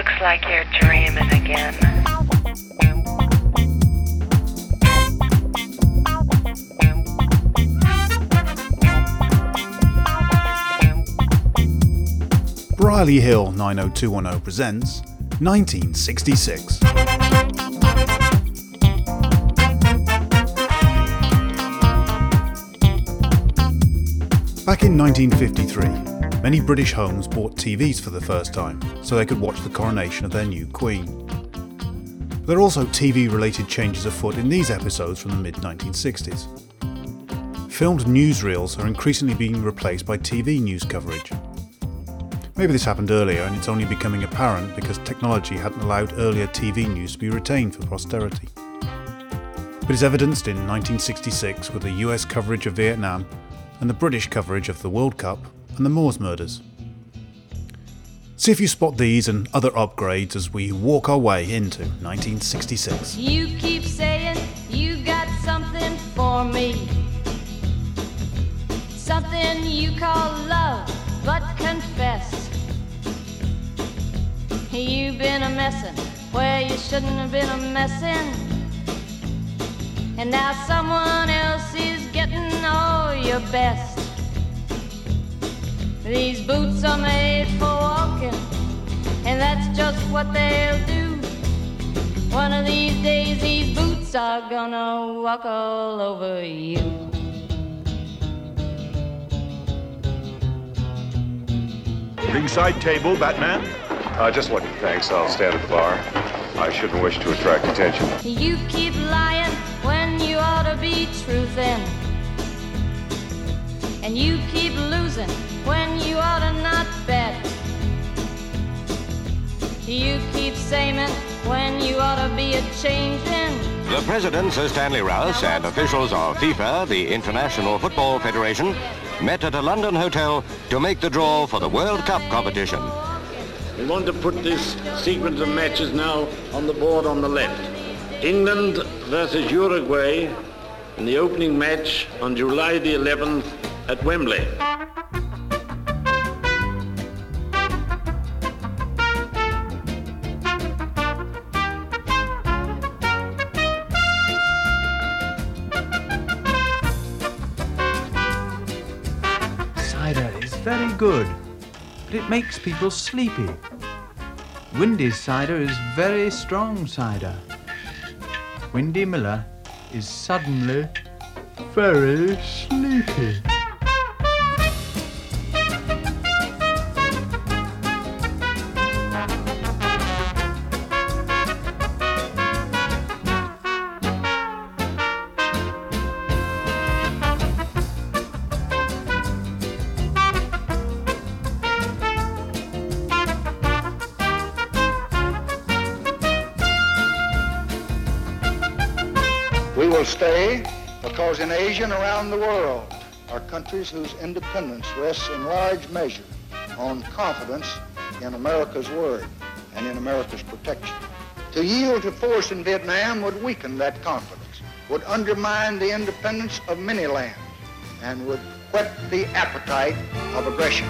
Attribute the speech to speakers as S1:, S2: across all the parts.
S1: Looks like you're dreaming again.
S2: Briley Hill 90210 presents 1966. Back in 1953, many British homes bought TVs for the first time so they could watch the coronation of their new Queen. There are also TV related changes afoot in these episodes from the mid 1960s. Filmed newsreels are increasingly being replaced by TV news coverage. Maybe this happened earlier and it's only becoming apparent because technology hadn't allowed earlier TV news to be retained for posterity. But it's evidenced in 1966 with the US coverage of Vietnam and the British coverage of the World Cup and the Moors murders. See if you spot these and other upgrades as we walk our way into 1966.
S3: You keep saying you got something for me. Something you call love, but confess. You've been a messin' where you shouldn't have been a messin'. And now someone else is getting all your best. These boots are made for walking, and that's just what they'll do. One of these days, these boots are gonna walk all over you.
S4: Ringside table, Batman?
S5: Uh, just looking, thanks. I'll stand at the bar. I shouldn't wish to attract attention.
S3: You keep lying when you ought to be truthin'. And you keep losing when you ought to not bet. You keep saying when you ought to be a changing.
S6: The president, Sir Stanley Rouse, and officials of FIFA, the International Football Federation, met at a London hotel to make the draw for the World Cup competition.
S7: We want to put this sequence of matches now on the board on the left. England versus Uruguay in the opening match on July the 11th at Wembley.
S8: Cider is very good, but it makes people sleepy. Windy's cider is very strong cider. Windy Miller is suddenly very sleepy.
S9: And around the world are countries whose independence rests in large measure on confidence in America's word and in America's protection. To yield to force in Vietnam would weaken that confidence, would undermine the independence of many lands, and would whet the appetite of aggression.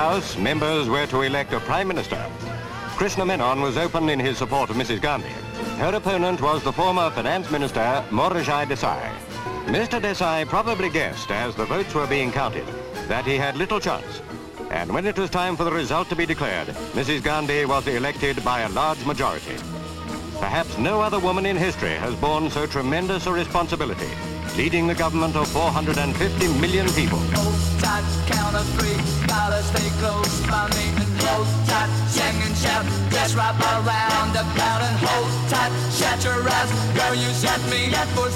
S6: House, members were to elect a Prime Minister. Krishna Menon was open in his support of Mrs. Gandhi. Her opponent was the former Finance Minister, Morarji Desai. Mr. Desai probably guessed, as the votes were being counted, that he had little chance. And when it was time for the result to be declared, Mrs. Gandhi was elected by a large majority. Perhaps no other woman in history has borne so tremendous a responsibility, leading the government of 450 million people.
S10: Hold tight, count of three, gotta stay close by me and hold tight, sing and shout, just wrap around the crowd and hold tight, shut your eyes, girl, you set me up for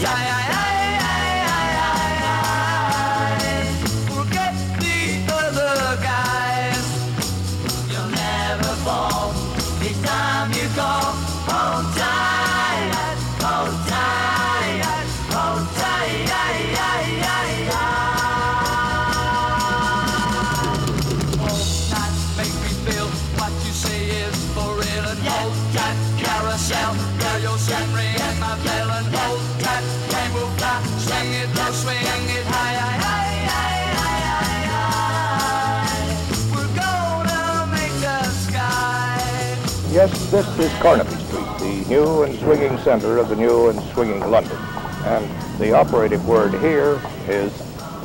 S11: Yes, this is Carnaby Street, the new and swinging center of the new and swinging London. And the operative word here is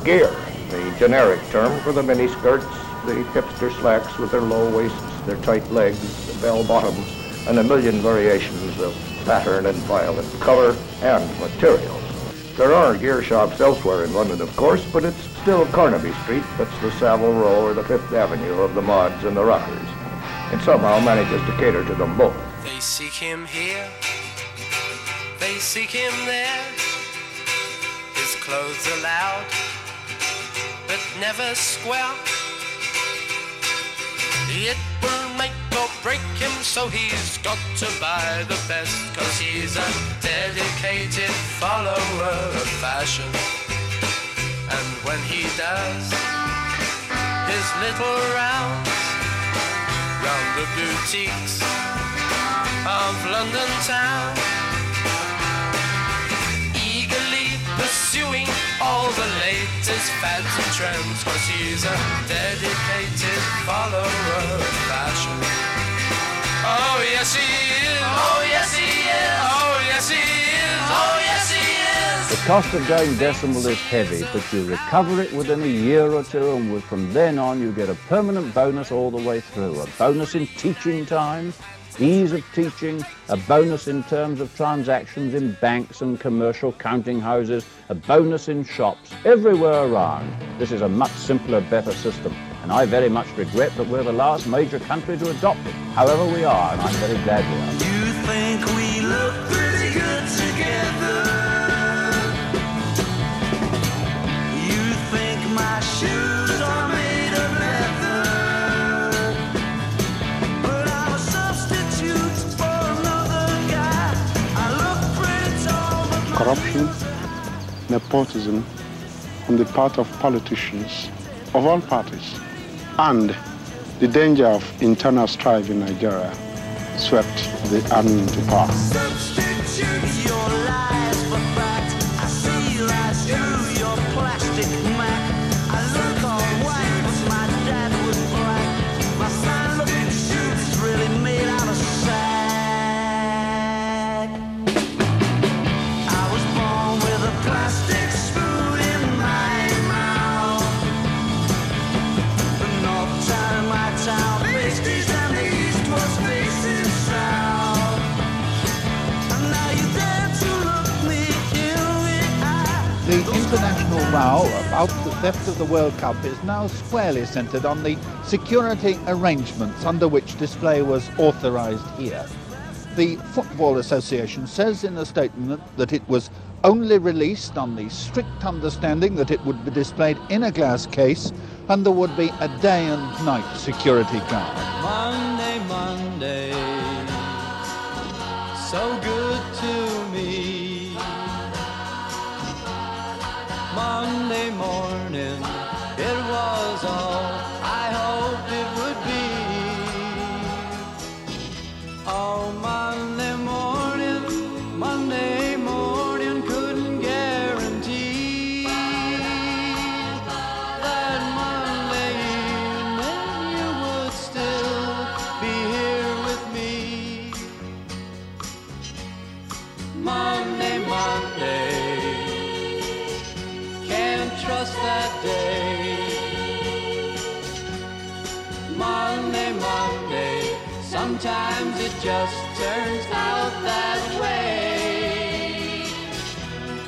S11: gear, the generic term for the mini skirts, the hipster slacks with their low waists, their tight legs, the bell bottoms, and a million variations of pattern and violet color and materials. There are gear shops elsewhere in London, of course, but it's still Carnaby Street that's the Savile Row or the Fifth Avenue of the mods and the rockers. It somehow manages to cater to them both.
S10: They seek him here, they seek him there. His clothes are loud, but never square. It will make or break him, so he's got to buy the best. Cause he's a dedicated follower of fashion. And when he does his little rounds round the boutiques of London town, eagerly pursuing all the latest fads and trends, cause he's a dedicated follower of fashion. Oh yes he
S12: cost of going decimal is heavy, but you recover it within a year or two, and from then on you get a permanent bonus all the way through. A bonus in teaching time, ease of teaching, a bonus in terms of transactions in banks and commercial counting houses, a bonus in shops, everywhere around. This is a much simpler, better system, and I very much regret that we're the last major country to adopt it. However, we are, and I'm very glad we are.
S10: You think we look pretty good together?
S13: Corruption, nepotism on the part of politicians of all parties, and the danger of internal strife in Nigeria swept the army into power.
S14: International row about the theft of the World Cup is now squarely centred on the security arrangements under which display was authorised here. The Football Association says in a statement that it was only released on the strict understanding that it would be displayed in a glass case and there would be a day and night security guard.
S10: Monday, Monday, so good to Monday morning, it was all
S15: sometimes it just turns out that way.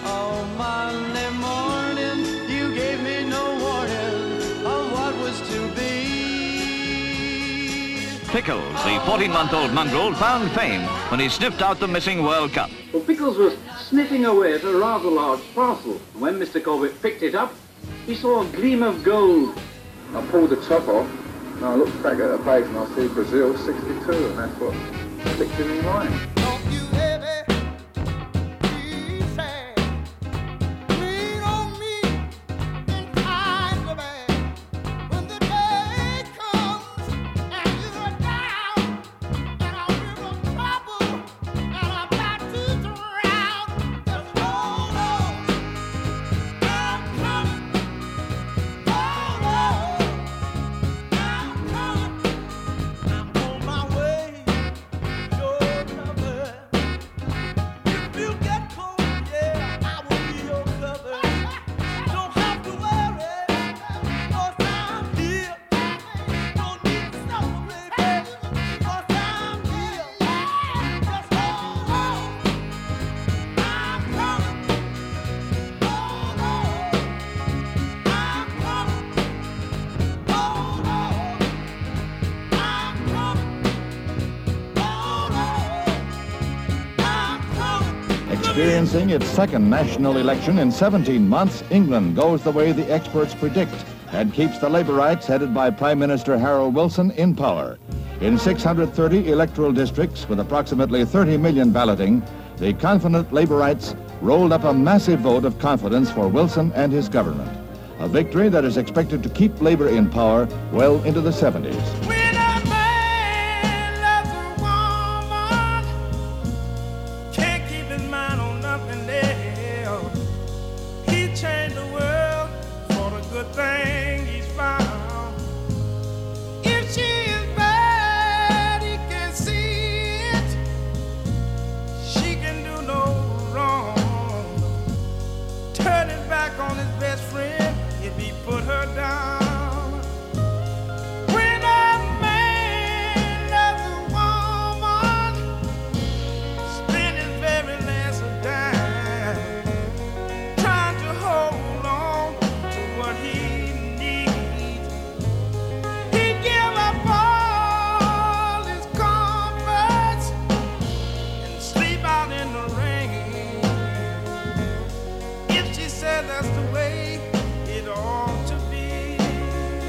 S15: Oh, Monday morning, you gave me no warning of what was to be.
S16: Pickles, the 14-month-old mongrel, found fame when he sniffed out the missing World Cup.
S17: Well, Pickles was sniffing away at a rather large parcel. When Mr. Corbett picked it up, he saw a gleam of gold.
S18: I pulled the top off, and I looked back at the page and I see Brazil 62, and that's what clicked in my mind.
S19: Experiencing its second national election in 17 months, England goes the way the experts predict and keeps the Labourites headed by Prime Minister Harold Wilson in power. In 630 electoral districts with approximately 30 million balloting, the confident Labourites rolled up a massive vote of confidence for Wilson and his government. A victory that is expected to keep Labour in power well into the 70s.
S9: Down.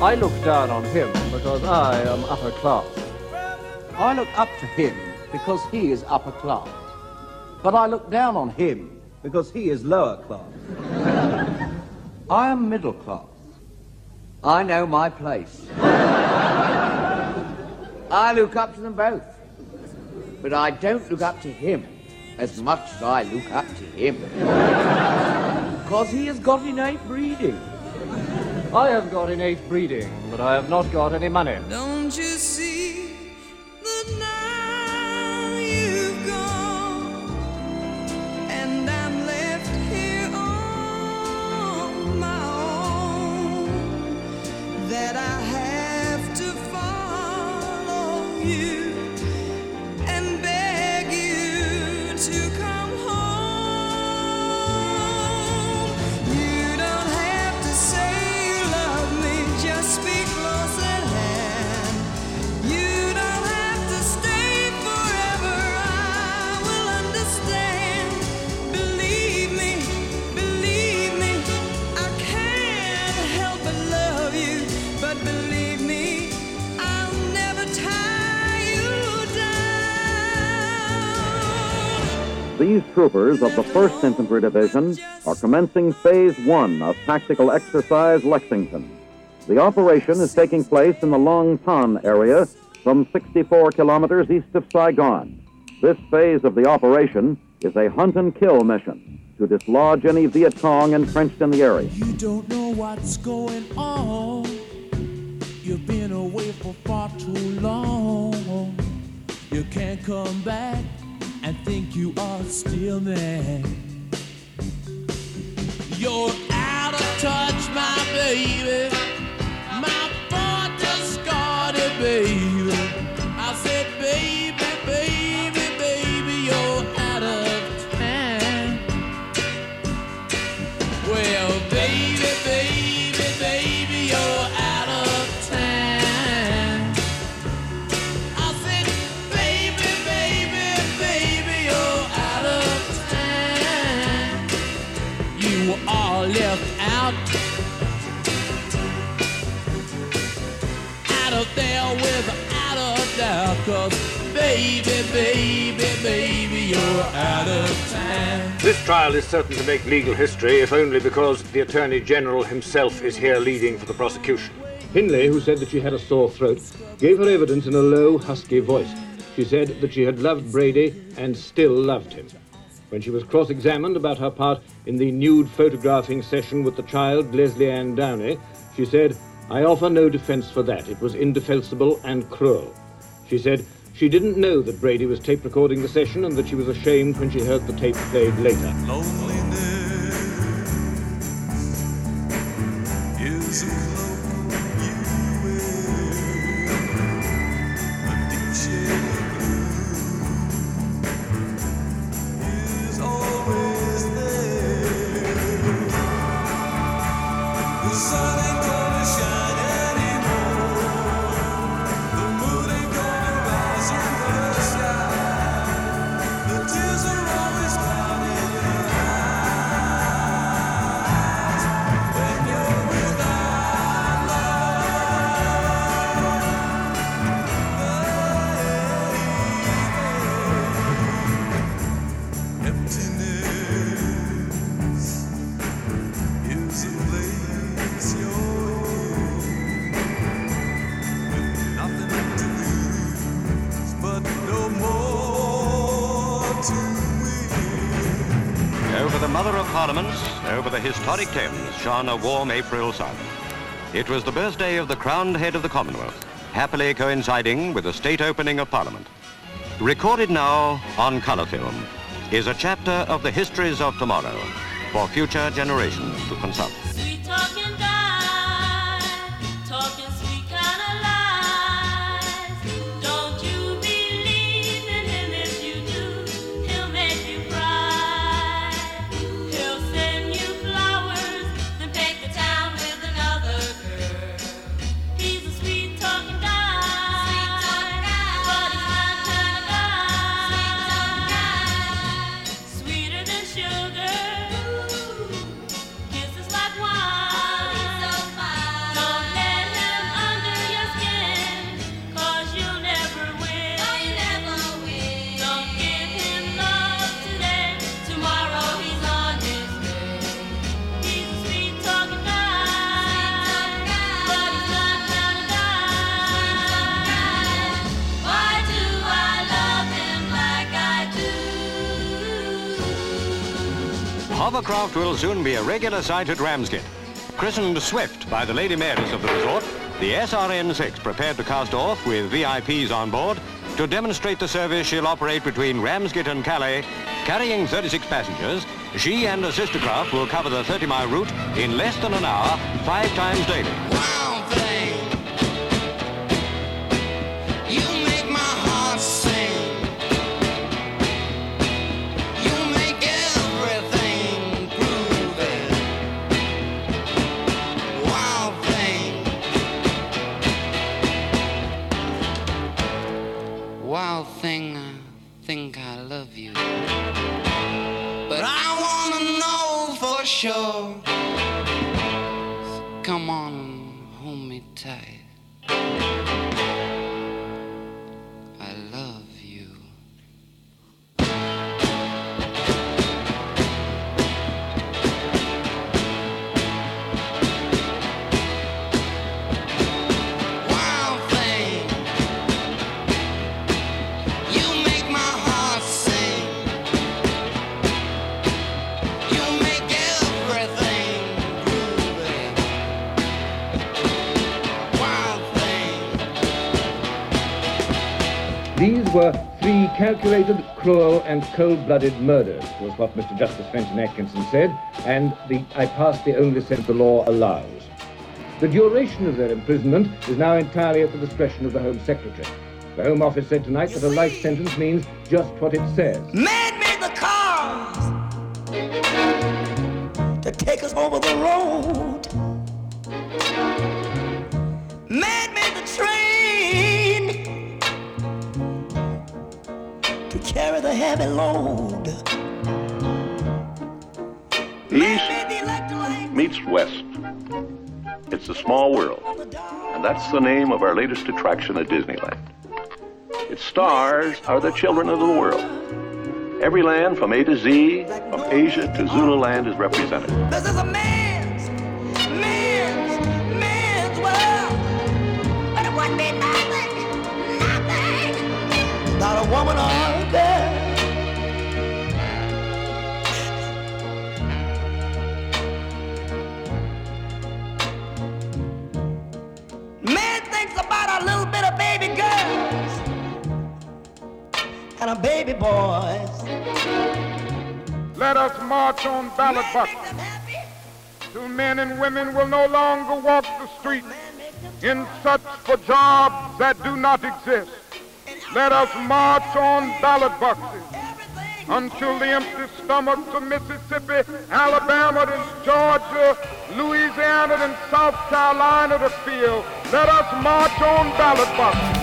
S20: I look down on him because I am upper class.
S21: I look up to him because he is upper class. But I look down on him because he is lower class. I am middle class. I know my place. I look up to them both. But I don't look up to him as much as I look up to him. Because he has got innate breeding.
S20: I have got innate breeding, but I have not got any money.
S15: Don't you see that now
S22: These troopers of the 1st Infantry Division are commencing Phase 1 of Tactical Exercise Lexington. The operation is taking place in the Long Ton area some 64 kilometers east of Saigon. This phase of the operation is a hunt and kill mission to dislodge any Viet Cong entrenched in the area.
S23: You don't know what's going on. You've been away for far too long. You can't come back and think you are still there. You're out of touch, my baby. My boy discarded, baby. Baby, baby, baby, you're out of time.
S24: This trial is certain to make legal history, if only because the Attorney General himself is here leading for the prosecution.
S20: Hindley, who said that she had a sore throat, gave her evidence in a low, husky voice. She said that she had loved Brady and still loved him. When she was cross-examined about her part in the nude photographing session with the child, Lesley Ann Downey, she said, I offer no defense for that. It was indefensible and cruel. She said she didn't know that Brady was tape recording the session and that she was ashamed when she heard the tape played later.
S23: Is
S25: shone a warm April sun. It was the birthday of the crowned head of the Commonwealth, happily coinciding with the state opening of Parliament. Recorded now on colour film is a chapter of the histories of tomorrow for future generations to consult. Hovercraft will soon be a regular sight at Ramsgate. Christened Swift by the Lady Mayoress of the resort, the SRN-6 prepared to cast off with VIPs on board to demonstrate the service she'll operate between Ramsgate and Calais, carrying 36 passengers. She and a sister craft will cover the 30-mile route in less than an hour, five times daily.
S20: Calculated, cruel, and cold-blooded murders, was what Mr. Justice Fenton Atkinson said, and the, I passed the only sentence the law allows. The duration of their imprisonment is now entirely at the discretion of the Home Secretary. The Home Office said tonight that a life sentence means just what it says.
S23: Man made the cars to take us over the road. Carry the heavy load.
S7: East meets West. It's a small world, and that's the name of our latest attraction at Disneyland. Its stars are the children of the world. Every land from A to Z, from Asia to Zululand is represented.
S10: This is a man's, man's, man's world. But it wouldn't be nothing, nothing. Not a woman or a girl. About a little bit of baby girls and a baby boys.
S26: Let us march on ballot boxes. Till men and women will no longer walk the streets in search for jobs that do not exist. Let us march on ballot boxes until the empty stomachs of Mississippi, Alabama, and Georgia, Louisiana, and South Carolina to fill. Let us march on ballot boxes.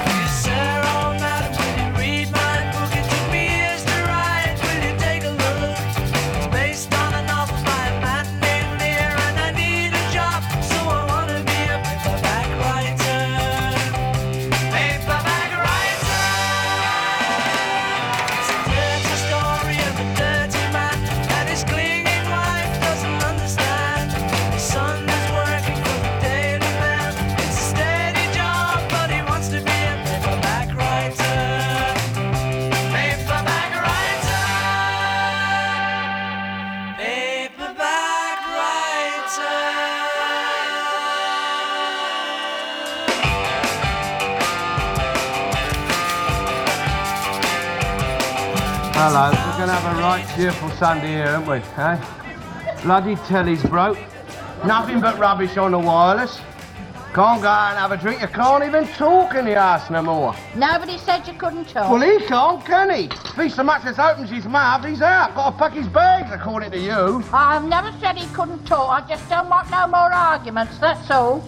S27: Hello, we're going to have a right cheerful Sunday here, aren't we, eh? Bloody telly's broke. Nothing but rubbish on the wireless. Can't go out and have a drink. You can't even talk in the house no more.
S28: Nobody said you couldn't talk.
S27: Well, he can't, can he? If he so much as opens his mouth, he's out. Got to pack his bags, according to you.
S28: I've never said he couldn't talk. I just don't want no more arguments, that's all.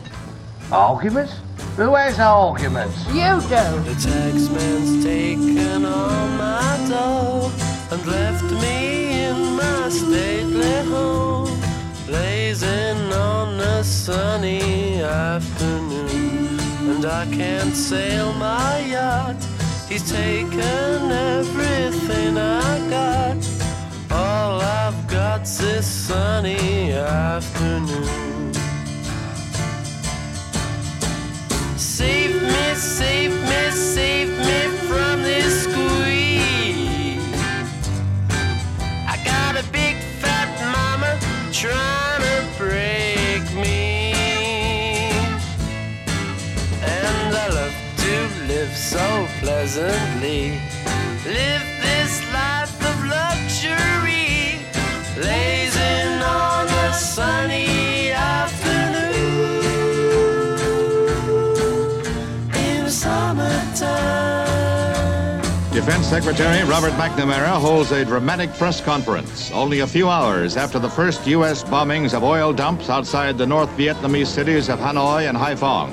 S27: Arguments? Who has arguments?
S28: You do.
S10: The taxman's taken all my dough and left me in my stately home, blazing on a sunny afternoon. And I can't sail my yacht. He's taken everything I got. All I've got's this sunny afternoon. Save me, save me from this squeeze. I got a big fat mama trying to break me. And I love to live so pleasantly. Live
S19: Defense Secretary Robert McNamara holds a dramatic press conference only a few hours after the first U.S. bombings of oil dumps outside the North Vietnamese cities of Hanoi and Haiphong.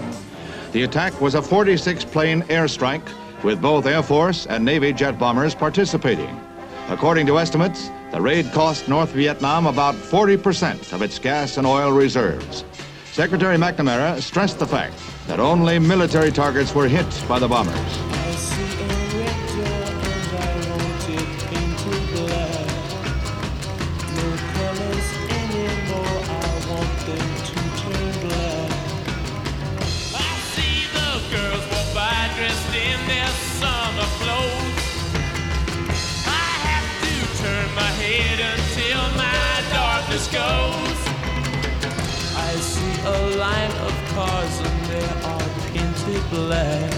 S19: The attack was a 46 plane airstrike with both Air Force and Navy jet bombers participating. According to estimates, the raid cost North Vietnam about 40% of its gas and oil reserves. Secretary McNamara stressed the fact that only military targets were hit by the bombers.
S23: Painted black.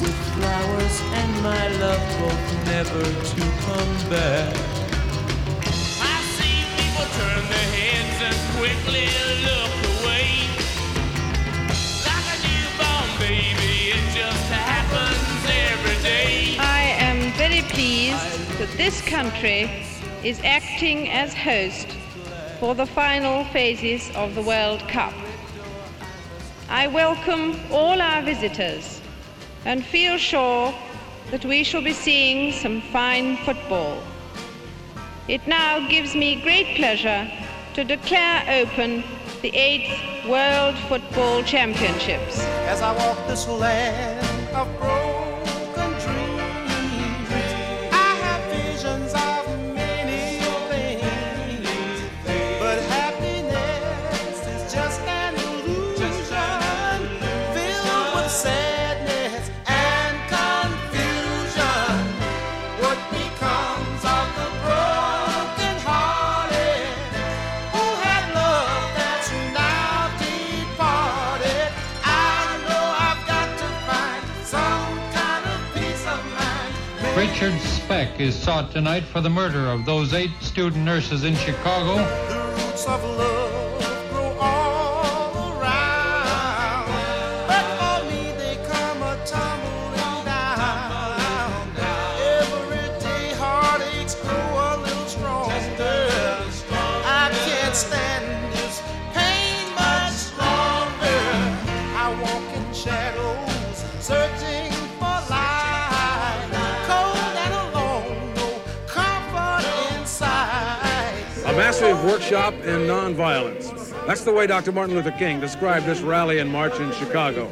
S23: With flowers and my love both never to come back.
S10: I see people turn their heads and quickly look away. Like a newborn baby, it just happens every day.
S29: I am very pleased that this country is acting as host for the final phases of the World Cup. I welcome all our visitors and feel sure that we shall be seeing some fine football. It now gives me great pleasure to declare open the eighth World Football Championships.
S10: As I walk this land of growing
S9: Richard Speck is sought tonight for the murder of those eight student nurses in Chicago.
S30: Workshop in nonviolence. That's the way Dr. Martin Luther King described this rally and march in Chicago.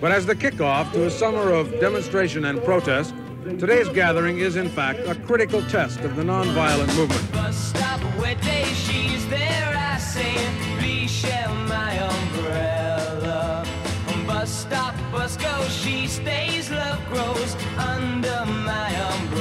S30: But as the kickoff to a summer of demonstration and protest, today's gathering is in fact a critical test of the nonviolent movement.
S13: Stop, bus go, she stays. Love grows under my umbrella.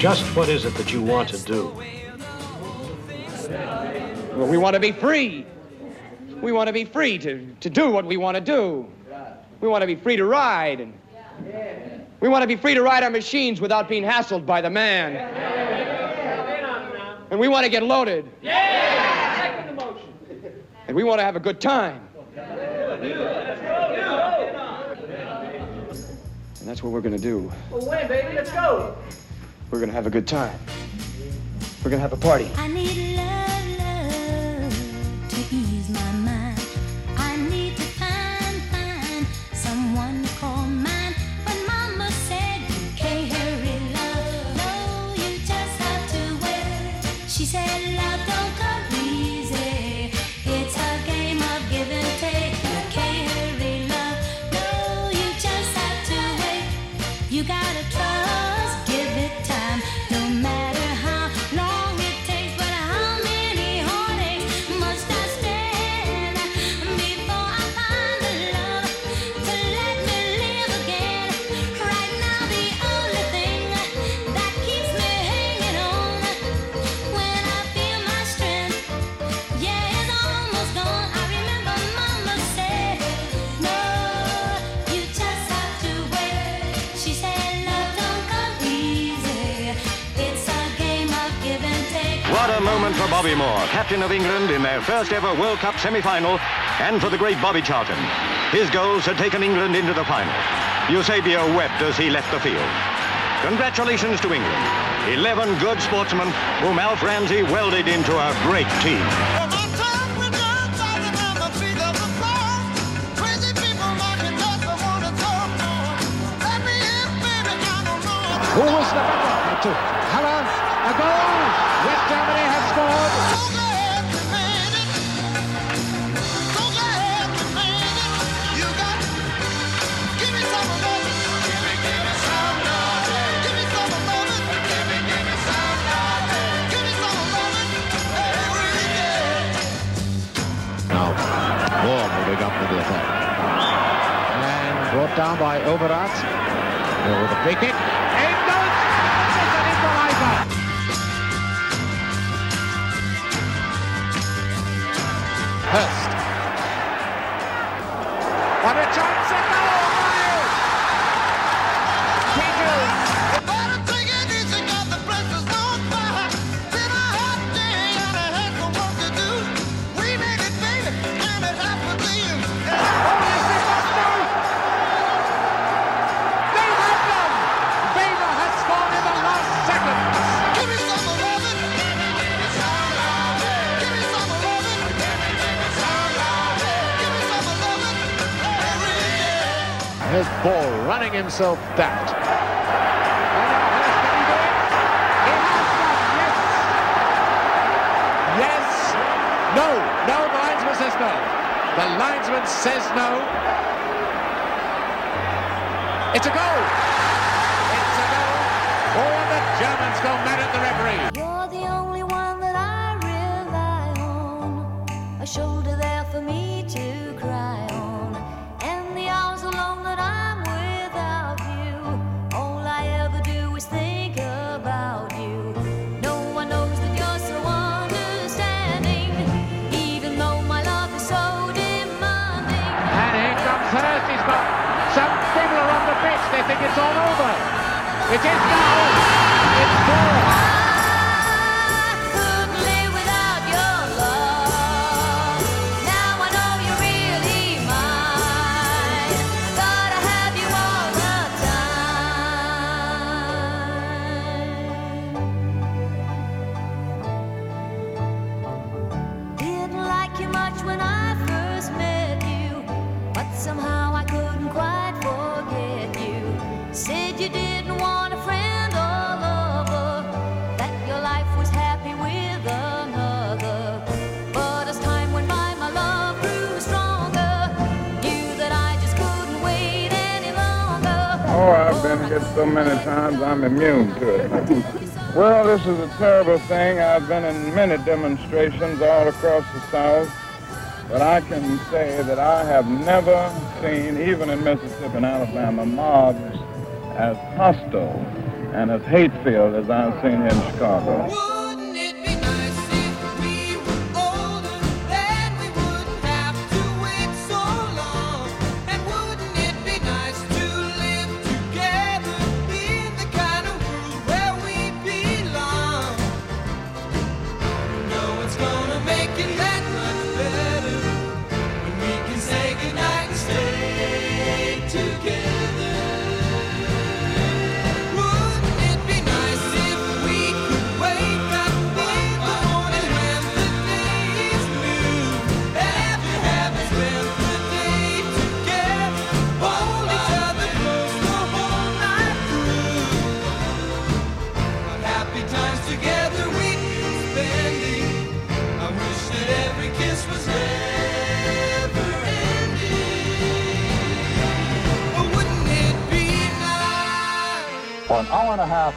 S31: Just what is it that you want to do?
S25: Well, we want to be free. We want to be free to, to do what we want to do. We want to be free to ride. And we want to be free to ride our machines without being hassled by the man. And we want to get loaded. And we want to have a good time. And that's what we're going to do.
S32: Well, when, baby? Let's go.
S25: We're to have a good time. We're to have a party.
S6: Moment Bobby Moore, captain of England in their first ever World Cup semi-final, and for the great Bobby Charlton. His goals had taken England into the final. Eusebio wept as he left the field. Congratulations to England. Eleven good sportsmen whom Alf Ramsey welded into a great team.
S33: Who was the better? To Haller, a goal! West Germany has scored!
S34: Now, moving up with the attack.
S33: And brought down by. Moore with a free kick. Goes Hurst. himself Yes.
S3: No, no, the linesman says no. The linesman says no. It's a goal. It's a goal. All the Germans go mad at the referee. It is now.
S35: Immune to it. well, this is a terrible thing. I've been in many demonstrations all across the South, but I can say that I have never seen, even in Mississippi and Alabama, mobs as hostile and as hate-filled as I've seen in Chicago.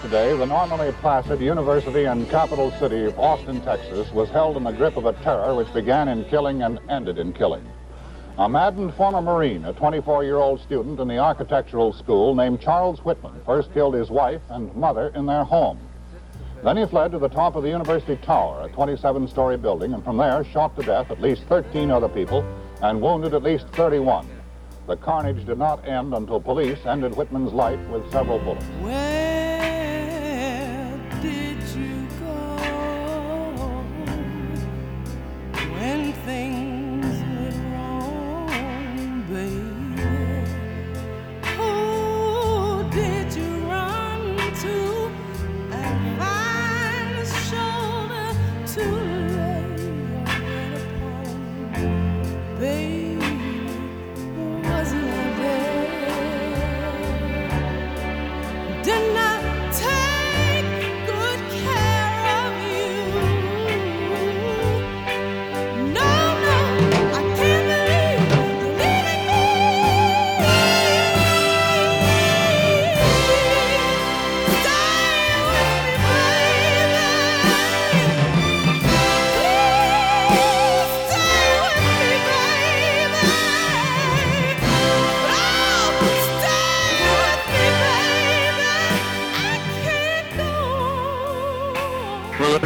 S36: Today, the normally placid university and capital city of Austin, Texas, was held in the grip of a terror which began in killing and ended in killing. A maddened former Marine, a 24-year-old student in the architectural school named Charles Whitman, first killed his wife and mother in their home. Then he fled to the top of the university tower, a 27-story building, and from there shot to death at least 13 other people and wounded at least 31. The carnage did not end until police ended Whitman's life with several bullets.
S18: Where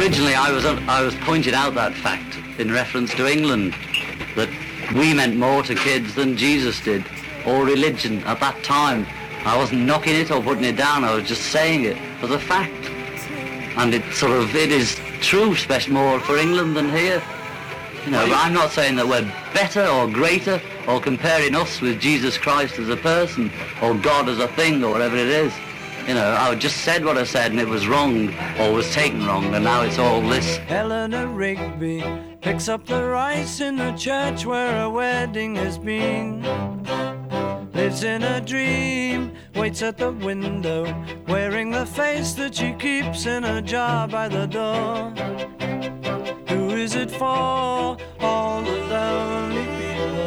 S37: originally I was I was pointed out that fact in reference to England that we meant more to kids than Jesus did, or religion at that time. I wasn't knocking it or putting it down. I was just saying it as a fact, and it sort of it is true, especially more for England than here. You know, I'm not saying that we're better or greater or comparing us with Jesus Christ as a person or God as a thing or whatever it is. You know, I just said what I said and it was wrong or was taken wrong and now it's all this.
S18: Eleanor Rigby picks up the rice in the church where a wedding has been. Lives in a dream, waits at the window, wearing the face that she keeps in a jar by the door. Who is
S13: it for all the lonely people?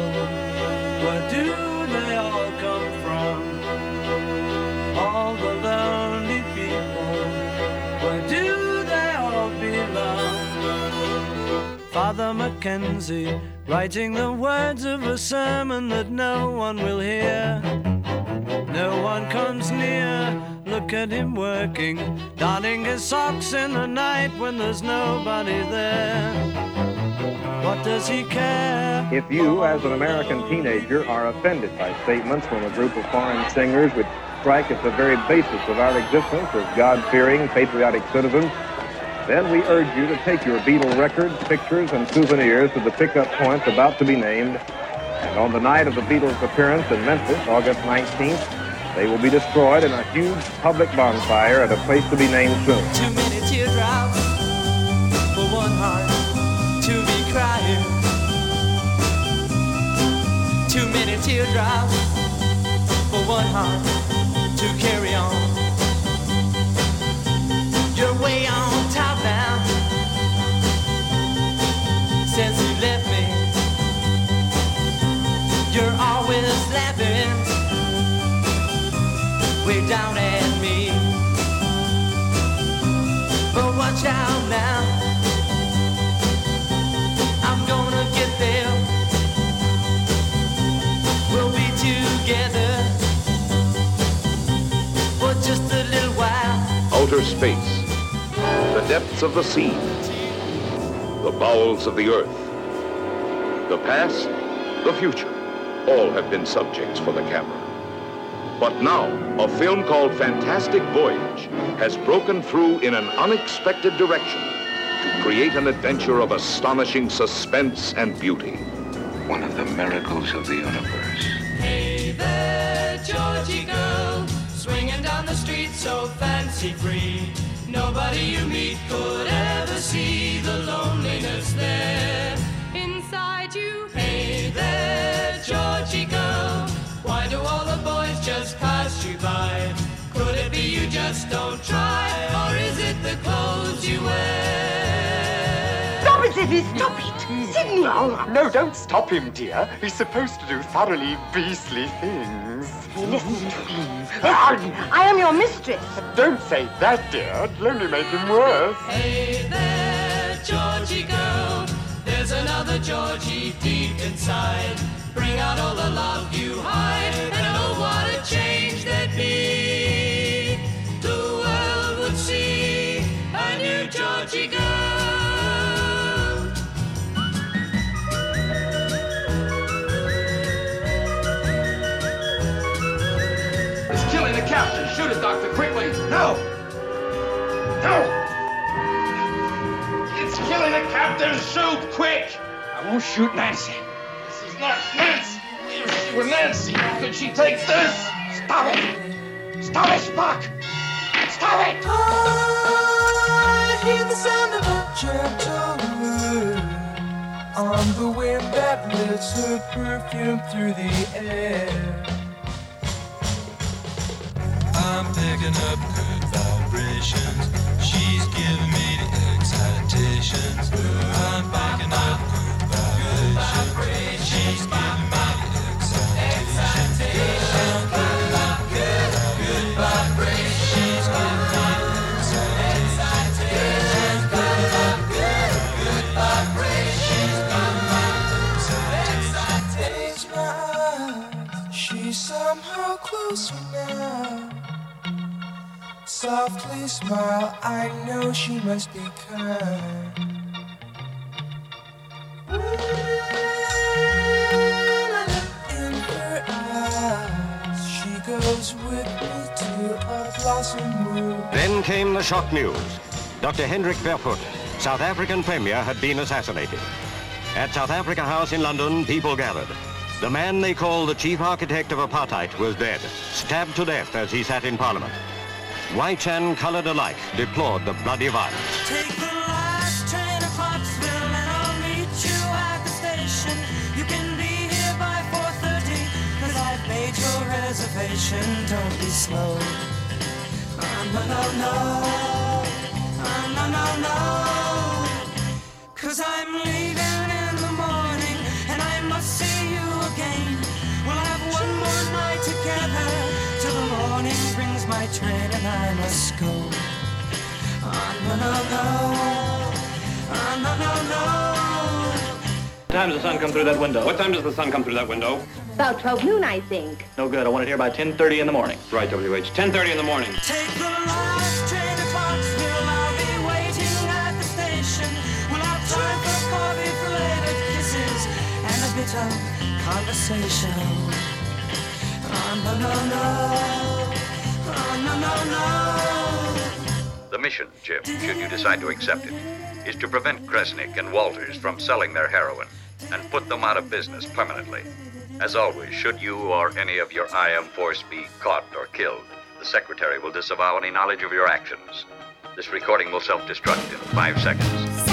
S13: Where do Father Mackenzie writing the words of a sermon that no one will hear. No one comes near. Look at him working, darning his socks in the night when there's nobody there. What does he care?
S35: If you, as an American teenager, are offended by statements from a group of foreign singers which strike at the very basis of our existence as God-fearing, patriotic citizens, then we urge you to take your Beatle records, pictures, and souvenirs to the pickup points about to be named. And on the night of the Beatles' appearance in Memphis, August 19th, they will be destroyed in a huge public bonfire at a place to be named soon.
S13: Too many teardrops for one heart to be crying. Too many teardrops for one heart to carry on. You're way on way down at me. But watch out now. I'm gonna get there. We'll be together for just a little while.
S19: Outer space, the depths of the sea, the bowels of the earth, the past, the future, all have been subjects for the camera. But now, a film called Fantastic Voyage has broken through in an unexpected direction to create an adventure of astonishing suspense and beauty.
S38: One of the miracles of the universe.
S26: Hey there, Georgie girl, swinging down the street so fancy free. Nobody you meet could ever see the loneliness there inside you. Hey there, Georgie girl, why do all the boys just pass you by? Could it be you just don't try, or is it the clothes you wear?
S39: Stop it, Sidney, stop it! Sidney!
S31: No, no, don't stop him, dear. He's supposed to do thoroughly beastly things.
S39: Listen to me. I am your mistress.
S31: Don't say that, dear. It'll only make him worse.
S26: Hey there, Georgie girl, there's another Georgie deep inside. Bring out all the love you hide, and oh, what a change there'd be. The world would see a new Georgie girl.
S40: It's killing the captain. Shoot it, Doctor, quickly. No! No! It's killing the captain. Shoot, quick! I won't shoot Nancy. This is not Nancy. If she were Nancy, could she take this? Stop it! Stop it, Spock! Stop it!
S13: I hear the sound of a gentle on the wind that lifts her perfume through the air.
S41: I'm picking up good vibrations. She's giving me the excitations. I'm picking up good vibrations. She's giving
S13: now. Softly smile, I know she must be kind. In her eyes, she goes with me to a blossom room.
S6: Then came the shock news. Dr. Hendrik Verwoerd, South African Premier, had been assassinated. At South Africa House in London, people gathered. The man they called the chief architect of apartheid was dead, stabbed to death as he sat in Parliament. White and colored alike deplored the bloody violence.
S13: Take the last train to Clarksville and I'll meet you at the station. You can be here by 4.30 cause I've made your reservation. Don't be slow. Oh, no, no, no. Oh, no, no, no.
S26: Cause I'm leaving train and I must go. Oh, no, no, no. Oh, no, no, no.
S42: What time does the sun come through that window? What time does the sun come through that window?
S43: About 12 noon, I think.
S42: No good. I want it here by 10.30 in the morning. Right, WH. 10.30 in the morning.
S26: Take the last train to Foxville. I'll be waiting at the station. We'll have time for coffee, belated kisses, and a bit of conversation. Oh, no, no, no.
S25: The mission, Jim, should you decide to accept it, is to prevent Kresnik and Walters from selling their heroin and put them out of business permanently. As always, should you or any of your IM force be caught or killed, the Secretary will disavow any knowledge of your actions. This recording will self destruct in five seconds.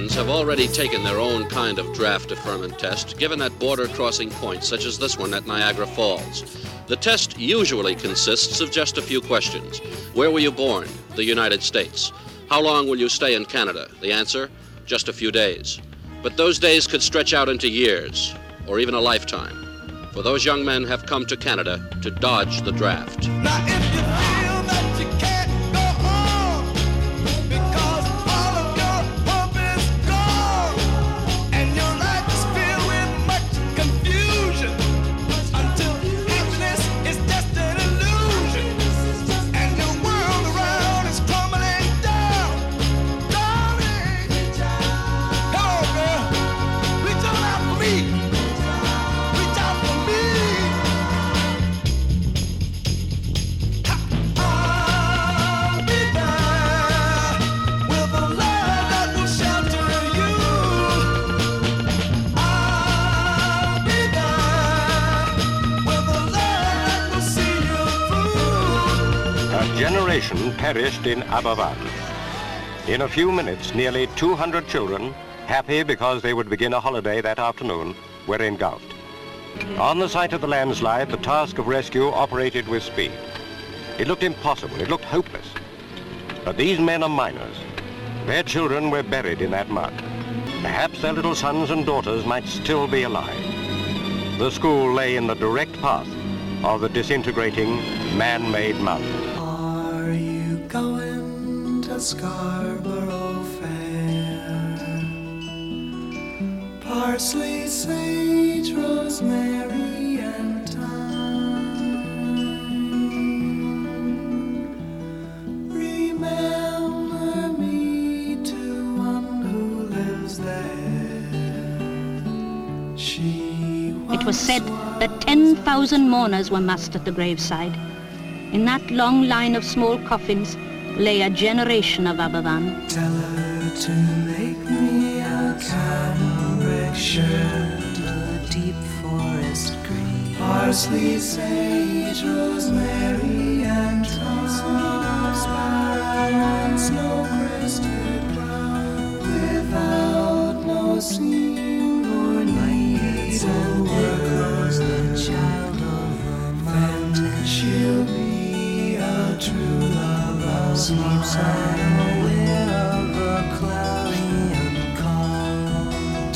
S9: Americans have already taken their own kind of draft deferment test, given at border crossing points such as this one at Niagara Falls. The test usually consists of just a few questions. Where were you born? The United States. How long will you stay in Canada? The answer? Just a few days. But those days could stretch out into years, or even a lifetime. For those young men have come to Canada to dodge the draft.
S6: Perished in Aberfan. In a few minutes, nearly 200 children, happy because they would begin a holiday that afternoon, were engulfed. On the site of the landslide, the task of rescue operated with speed. It looked impossible. It looked hopeless. But these men are miners. Their children were buried in that mud. Perhaps their little sons and daughters might still be alive. The school lay in the direct path of the disintegrating man-made mountain.
S26: Scarborough Fair? Parsley, sage, rosemary, and thyme. Remember me to one who lives there. She
S35: It was said that 10,000 mourners were massed at the graveside. In that long line of small coffins lay a generation of Aberfan.
S26: Tell her to make me a cambric shirt, a deep forest green, parsley, sage, rosemary, and thyme,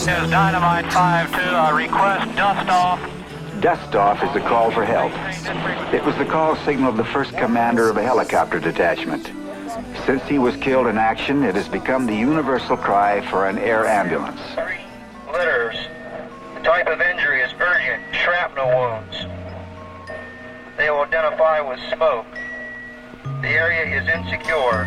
S7: is Dynamite 5-2. I request dust off.
S44: Dust off is the call for help. It was the call signal of the first commander of a helicopter detachment. Since he was killed in action, it has become the universal cry for an air ambulance.
S45: Litters. The type of injury is urgent shrapnel wounds. They will identify with smoke. The area is insecure.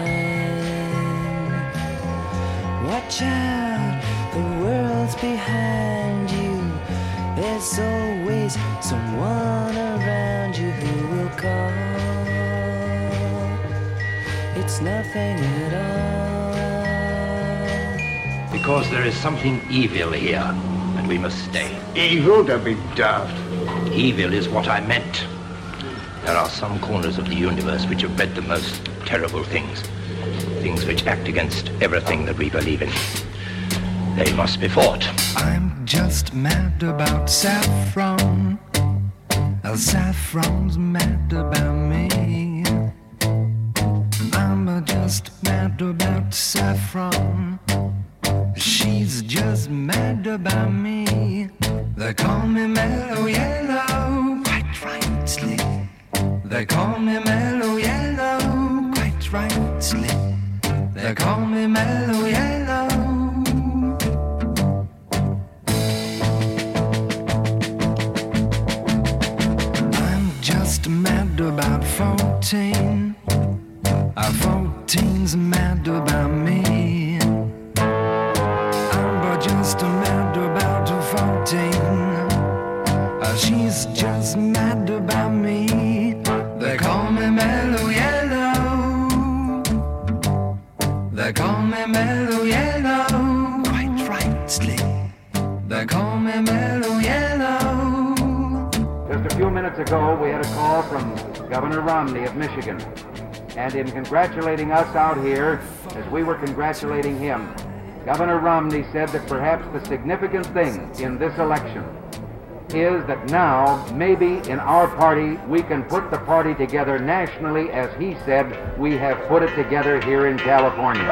S26: Watch out, the world's behind you. There's always someone around you who will call. It's nothing at all.
S46: Because there is something evil here, and we must stay.
S47: Evil? Don't be daft.
S46: Evil is what I meant. There are some corners of the universe which have bred the most terrible things. Things which act against everything that we believe in. They must be fought.
S48: I'm just mad about saffron. Uh, Saffron's mad about me. I'm just mad about saffron. She's just mad about me. They call me mellow yellow, quite rightly. They call me mellow yellow, quite rightly. They call me mellow yellow. I'm just mad about 14. Uh, 14's mad about me. I'm but just mad about 14. Uh, she's just
S49: ago, we had a call from Governor Romney of Michigan. And in congratulating us out here, as we were congratulating him, Governor Romney said that perhaps the significant thing in this election is that now, maybe in our party, we can put the party together nationally, as he said, we have put it together here in California.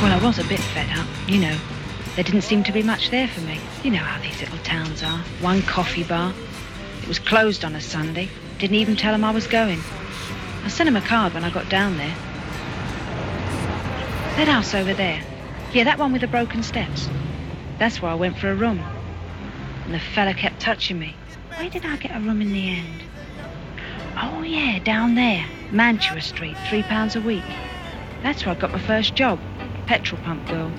S50: Well, I was a bit fed up, you know. There didn't seem to be much there for me. You know how these little towns are. One coffee bar. It was closed on a Sunday. Didn't even tell them I was going. I sent him a card when I got down there. That house over there. Yeah, that one with the broken steps. That's where I went for a room. And the fella kept touching me. Where did I get a room in the end? Oh, yeah, down there. Mantua Street, three pounds a week. That's where I got my first job. Petrol pump girl.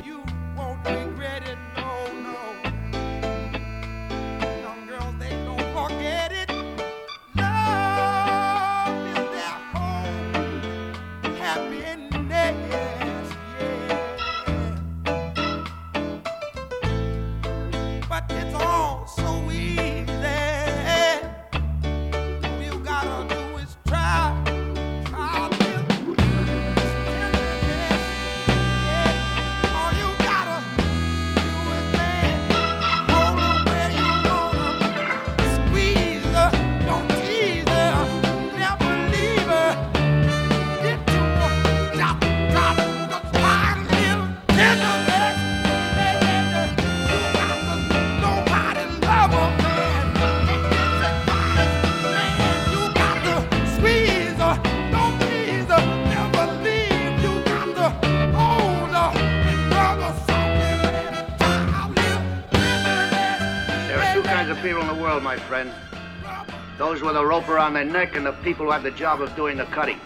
S49: With a rope around their neck and the people who have the job of doing the cutting.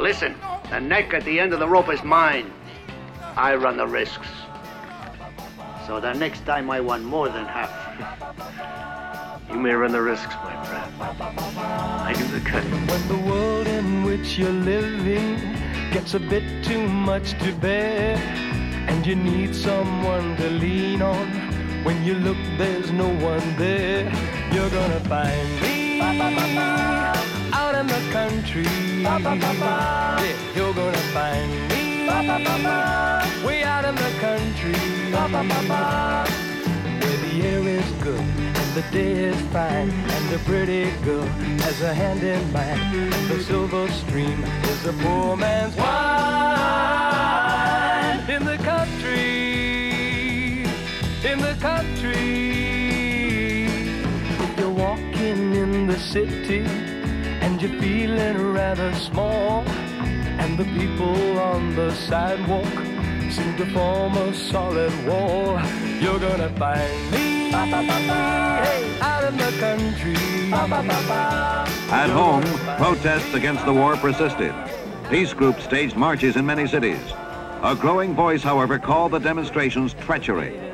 S49: Listen, the neck at the end of the rope is mine. I run the risks. So the next time I want more than half. You may run the risks, my friend. I do the cutting.
S51: When the world in which you're living gets a bit too much to bear, and you need someone to lean on, when you look, there's no one there. You're gonna find me out in the country. Yeah, you're gonna find me. Way out in the country. Where the air is good and the day is fine and the pretty girl has a hand in mine. The silver stream is a poor man's wine. In the country in the country in the city and you're feeling rather small and the people on the sidewalk seem to form a solid wall. You're gonna find me out in the country.
S19: At home, protests against the war persisted. Peace groups staged marches in many cities. A growing voice, however, called the demonstrations treachery.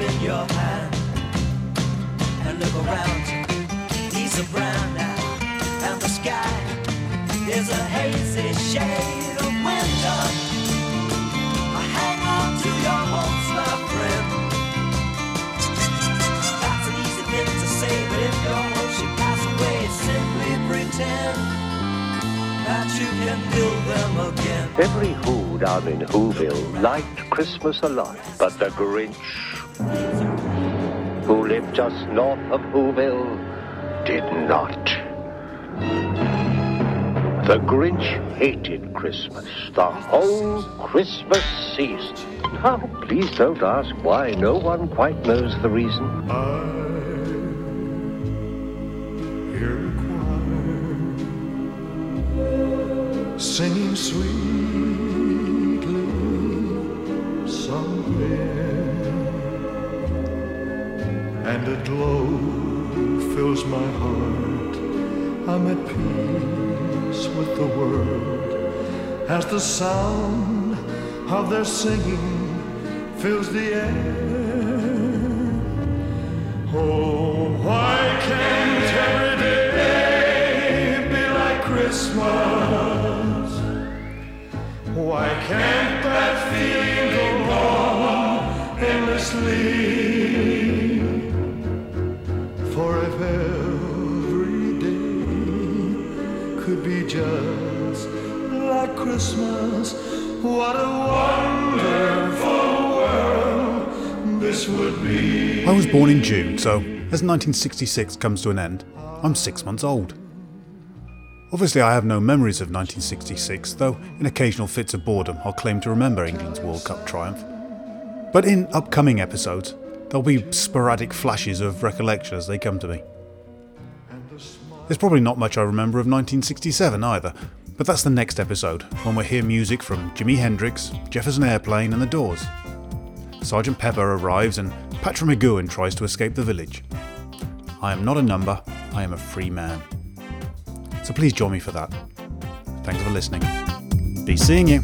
S13: your in your hand and look around you. These are brown now, and the sky is a hazy shade of winter. Hang on to your hopes, my friend. That's an easy thing to say, but if your hopes should pass away, simply pretend that you can build them again.
S38: Every Who down in Whoville liked Christmas a lot, but the Grinch, who lived just north of Whoville, did not. The Grinch hated Christmas, the whole Christmas season. Now, please don't ask why. No one quite knows the reason.
S52: singing sweetly somewhere, and a glow fills my heart. I'm at peace with the world as the sound of their singing fills the air. Oh, why can't every day be like Christmas? Why can't that feeling go on endlessly? Christmas, what a wonderful world this would be.
S2: I was born in June, so as 1966 comes to an end, I'm six months old. Obviously, I have no memories of 1966, though in occasional fits of boredom I'll claim to remember England's World Cup triumph. But in upcoming episodes, there'll be sporadic flashes of recollection as they come to me. There's probably not much I remember of 1967 either, but that's the next episode when we'll hear music from Jimi Hendrix, Jefferson Airplane, and the Doors. Sergeant Pepper arrives and Patrick McGoohan tries to escape the village. I am not a number, I am a free man. So please join me for that. Thanks for listening. Be seeing you.